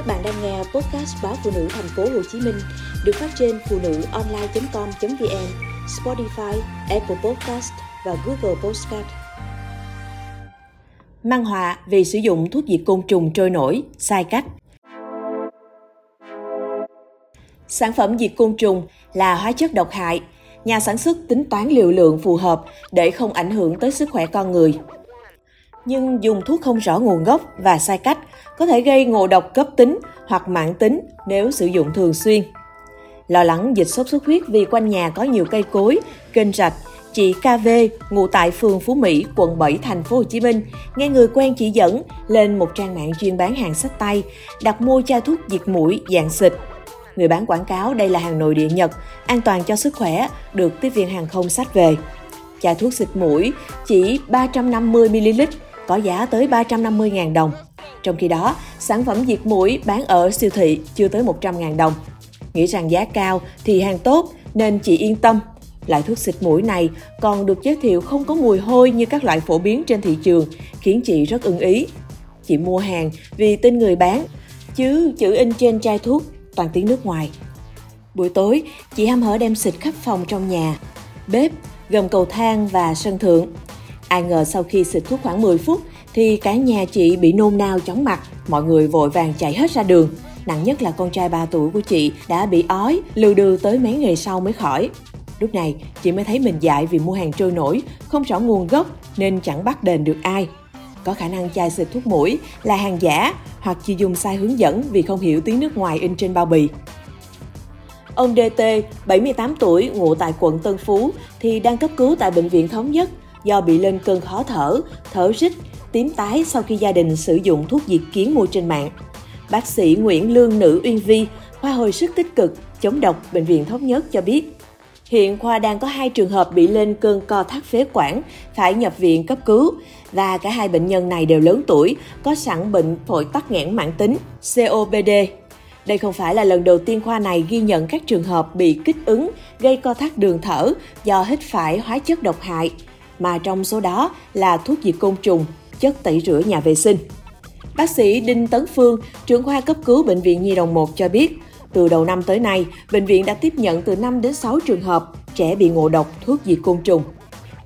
Các bạn đang nghe podcast báo phụ nữ thành phố Hồ Chí Minh được phát trên phụ nữ online.com.vn, Spotify, Apple Podcast và Google Podcast. Mang họa vì sử dụng thuốc diệt côn trùng trôi nổi, sai cách. Sản phẩm diệt côn trùng là hóa chất độc hại. Nhà sản xuất tính toán liều lượng phù hợp để không ảnh hưởng tới sức khỏe con người. Nhưng dùng thuốc không rõ nguồn gốc và sai cách có thể gây ngộ độc cấp tính hoặc mãn tính nếu sử dụng thường xuyên. Lo lắng dịch sốt xuất huyết vì quanh nhà có nhiều cây cối, kênh rạch, chị KV, ngụ tại phường Phú Mỹ, quận 7, thành phố Hồ Chí Minh, nghe người quen chỉ dẫn lên một trang mạng chuyên bán hàng sách tay, đặt mua chai thuốc diệt mũi dạng xịt. Người bán quảng cáo đây là hàng nội địa Nhật, an toàn cho sức khỏe, được tiếp viên hàng không sách về. Chai thuốc xịt mũi chỉ 350ml, có giá tới 350.000 đồng. Trong khi đó, sản phẩm diệt mũi bán ở siêu thị chưa tới 100.000 đồng. Nghĩ rằng giá cao thì hàng tốt nên chị yên tâm. Loại thuốc xịt mũi này còn được giới thiệu không có mùi hôi như các loại phổ biến trên thị trường, khiến chị rất ưng ý. Chị mua hàng vì tin người bán, chứ chữ in trên chai thuốc toàn tiếng nước ngoài. Buổi tối, chị ham hở đem xịt khắp phòng trong nhà, bếp, gầm cầu thang và sân thượng. Ai ngờ sau khi xịt thuốc khoảng 10 phút thì cả nhà chị bị nôn nao chóng mặt, mọi người vội vàng chạy hết ra đường. Nặng nhất là con trai 3 tuổi của chị đã bị ói, lừ đừ tới mấy ngày sau mới khỏi. Lúc này, chị mới thấy mình dại vì mua hàng trôi nổi, không rõ nguồn gốc nên chẳng bắt đền được ai. Có khả năng chai xịt thuốc mũi là hàng giả hoặc chỉ dùng sai hướng dẫn vì không hiểu tiếng nước ngoài in trên bao bì. Ông DT, 78 tuổi, ngụ tại quận Tân Phú, thì đang cấp cứu tại Bệnh viện Thống Nhất do bị lên cơn khó thở, thở rít, tím tái sau khi gia đình sử dụng thuốc diệt kiến mua trên mạng. Bác sĩ Nguyễn Lương Nữ Uyên Vi, khoa hồi sức tích cực, chống độc Bệnh viện Thống Nhất cho biết, hiện khoa đang có hai trường hợp bị lên cơn co thắt phế quản, phải nhập viện cấp cứu và cả hai bệnh nhân này đều lớn tuổi, có sẵn bệnh phổi tắc nghẽn mãn tính, COPD. Đây không phải là lần đầu tiên khoa này ghi nhận các trường hợp bị kích ứng gây co thắt đường thở do hít phải hóa chất độc hại, mà trong số đó là thuốc diệt côn trùng, chất tẩy rửa nhà vệ sinh. Bác sĩ Đinh Tấn Phương, trưởng khoa cấp cứu Bệnh viện Nhi đồng 1 cho biết, từ đầu năm tới nay, bệnh viện đã tiếp nhận từ 5 đến 6 trường hợp trẻ bị ngộ độc thuốc diệt côn trùng.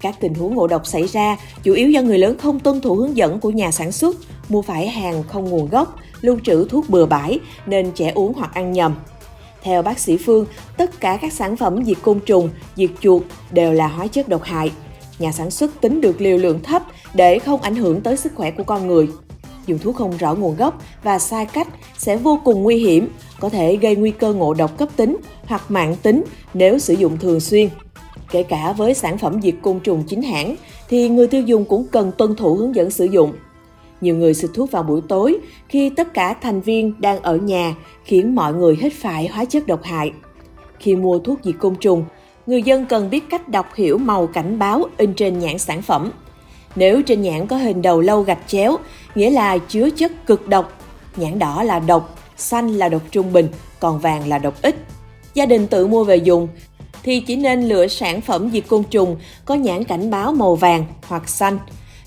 Các tình huống ngộ độc xảy ra chủ yếu do người lớn không tuân thủ hướng dẫn của nhà sản xuất, mua phải hàng không nguồn gốc, lưu trữ thuốc bừa bãi nên trẻ uống hoặc ăn nhầm. Theo bác sĩ Phương, tất cả các sản phẩm diệt côn trùng, diệt chuột đều là hóa chất độc hại. Nhà sản xuất tính được liều lượng thấp để không ảnh hưởng tới sức khỏe của con người. Dùng thuốc không rõ nguồn gốc và sai cách sẽ vô cùng nguy hiểm, có thể gây nguy cơ ngộ độc cấp tính hoặc mạng tính nếu sử dụng thường xuyên. Kể cả với sản phẩm diệt côn trùng chính hãng thì người tiêu dùng cũng cần tuân thủ hướng dẫn sử dụng. Nhiều người xịt thuốc vào buổi tối khi tất cả thành viên đang ở nhà khiến mọi người hít phải hóa chất độc hại. Khi mua thuốc diệt côn trùng, người dân cần biết cách đọc hiểu màu cảnh báo in trên nhãn sản phẩm. Nếu trên nhãn có hình đầu lâu gạch chéo, nghĩa là chứa chất cực độc, nhãn đỏ là độc, xanh là độc trung bình, còn vàng là độc ít. Gia đình tự mua về dùng thì chỉ nên lựa sản phẩm diệt côn trùng có nhãn cảnh báo màu vàng hoặc xanh.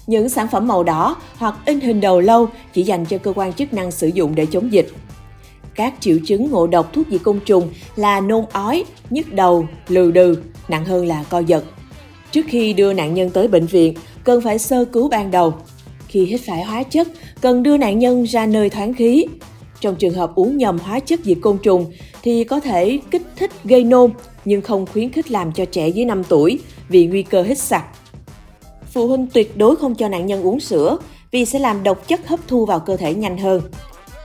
Những sản phẩm màu đỏ hoặc in hình đầu lâu chỉ dành cho cơ quan chức năng sử dụng để chống dịch. Các triệu chứng ngộ độc thuốc diệt côn trùng là nôn ói, nhức đầu, lừ đừ, nặng hơn là co giật. Trước khi đưa nạn nhân tới bệnh viện, cần phải sơ cứu ban đầu. Khi hít phải hóa chất, cần đưa nạn nhân ra nơi thoáng khí. Trong trường hợp uống nhầm hóa chất diệt côn trùng thì có thể kích thích gây nôn nhưng không khuyến khích làm cho trẻ dưới 5 tuổi vì nguy cơ hít sặc. Phụ huynh tuyệt đối không cho nạn nhân uống sữa vì sẽ làm độc chất hấp thu vào cơ thể nhanh hơn.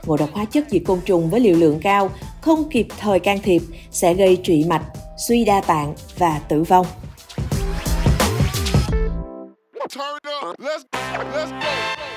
Ngộ độc hóa chất diệt côn trùng với liều lượng cao, không kịp thời can thiệp sẽ gây trụy mạch, suy đa tạng và tử vong. Turn up. Let's, let's go.